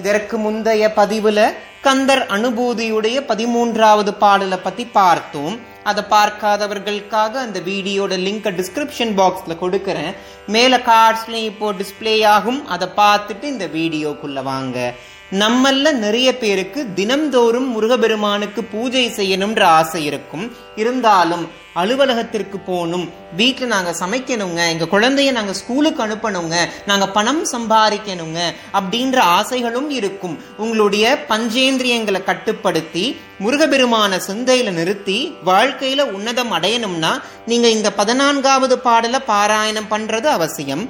இதற்கு முந்தைய பதிவுல கந்தர் அனுபூதியுடைய பதிமூன்றாவது பாடலை பத்தி பார்த்தோம். அதை பார்க்காதவர்களுக்காக அந்த வீடியோட லிங்க் டிஸ்கிரிப்ஷன் பாக்ஸ்ல கொடுக்கறேன். மேல கார்ட்ஸ்லயும் இப்போ டிஸ்பிளே ஆகும். அதை பார்த்துட்டு இந்த வீடியோக்குள்ள வாங்க. நம்மல்ல நிறைய பேருக்கு தினம்தோறும் முருகபெருமானுக்கு பூஜை செய்யணும்ன்ற ஆசை இருக்கும். இருந்தாலும் அலுவலகத்திற்கு போகணும். வீட்டில் நாங்கள் சமைக்கணுங்க. எங்கள் குழந்தைய நாங்கள் ஸ்கூலுக்கு அனுப்பணுங்க. நாங்கள் பணம் சம்பாதிக்கணுங்க. அப்படின்ற ஆசைகளும் இருக்கும். உங்களுடைய பஞ்சேந்திரியங்களை கட்டுப்படுத்தி முருகபெருமான சிந்தையில நிறுத்தி வாழ்க்கையில உன்னதம் அடையணும்னா நீங்க இந்த பதினான்காவது பாடல பாராயணம் பண்றது அவசியம்.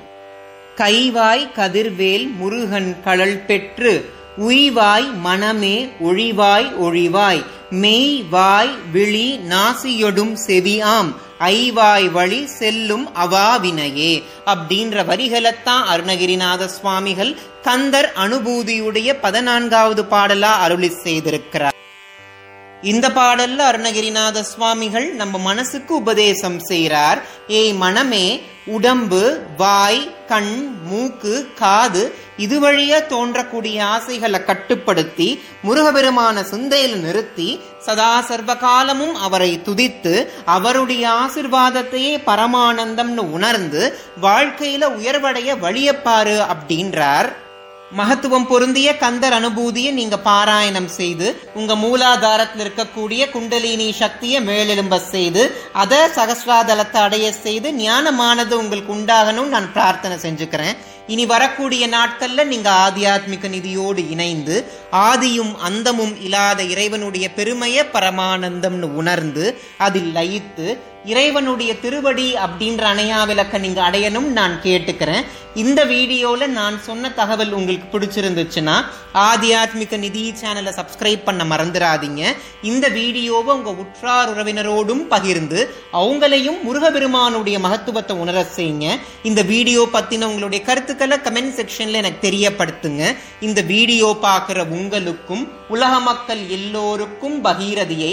கைவாய் கதிர்வேல் முருகன் கழல் பெற்று உய்வாய் மனமே ஒழிவாய் ஒழிவாய் மெய் வாய் விழி நாசியொடும் செவியாம் ஐவாய் வழி செல்லும் அவாவினையே அப்படின்ற வரிகளைத்தான் அருணகிரிநாத சுவாமிகள் கந்தர் அனுபூதியுடைய பதினான்காவது பாடலா அருளி செய்திருக்கிறார். இந்த பாடல்ல அருணகிரிநாத சுவாமிகள் நம்ம மனசுக்கு உபதேசம் செய்கிறார் ஏய் மனமே உடம்பு வாய் கண் மூக்கு காது இது வழியா தோன்றக்கூடிய ஆசைகளை கட்டுப்படுத்தி முருகபெருமான சிந்தையில் நிறுத்தி சதா சர்வ காலமும் அவரை துதித்து அவருடைய ஆசிர்வாதத்தையே பரமானந்தம்னு உணர்ந்து வாழ்க்கையில உயர்வடைய வழியப்பாரு அப்படின்றார். மகத்துவம் பொருந்திய கந்தர் அனுபூதியை நீங்க பாராயணம் செய்து உங்க மூலாதாரத்தில் இருக்கக்கூடிய குண்டலினி சக்தியை மேலெலும்ப செய்து அதை சகசிராதலத்தை அடைய செய்து ஞானமானது உங்களுக்கு உண்டாகணும் நான் பிரார்த்தனை செஞ்சுக்கிறேன். இனி வரக்கூடிய நாட்கள்ல நீங்க ஆத்தியாத்மிக நிதியோடு இணைந்து ஆதியும் அந்தமும் இல்லாத இறைவனுடைய பெருமைய பரமானந்தம்னு உணர்ந்து அதில் லயித்து இறைவனுடைய திருவடி அப்படின்ற அணையா விளக்க நீங்க அடையணும் நான் கேட்டுக்கிறேன். இந்த வீடியோல நான் சொன்ன தகவல் உங்களுக்கு பிடிச்சிருந்துச்சுன்னா ஆத்தியாத்மிக நிதி சேனலை சப்ஸ்கிரைப் பண்ண மறந்துடாதீங்க இந்த வீடியோவை உங்க உற்றார் உறவினரோடும் பகிர்ந்து அவங்களையும் முருகபெருமானுடைய மகத்துவத்தை உணர செய்யுங்க. இந்த வீடியோ பத்தின உங்களுடைய கருத்துக்களை கமெண்ட் செக்ஷன்ல எனக்கு தெரியப்படுத்துங்க. இந்த வீடியோ பார்க்குற உங்களுக்கும் உலக மக்கள் எல்லோருக்கும் பகீரதியை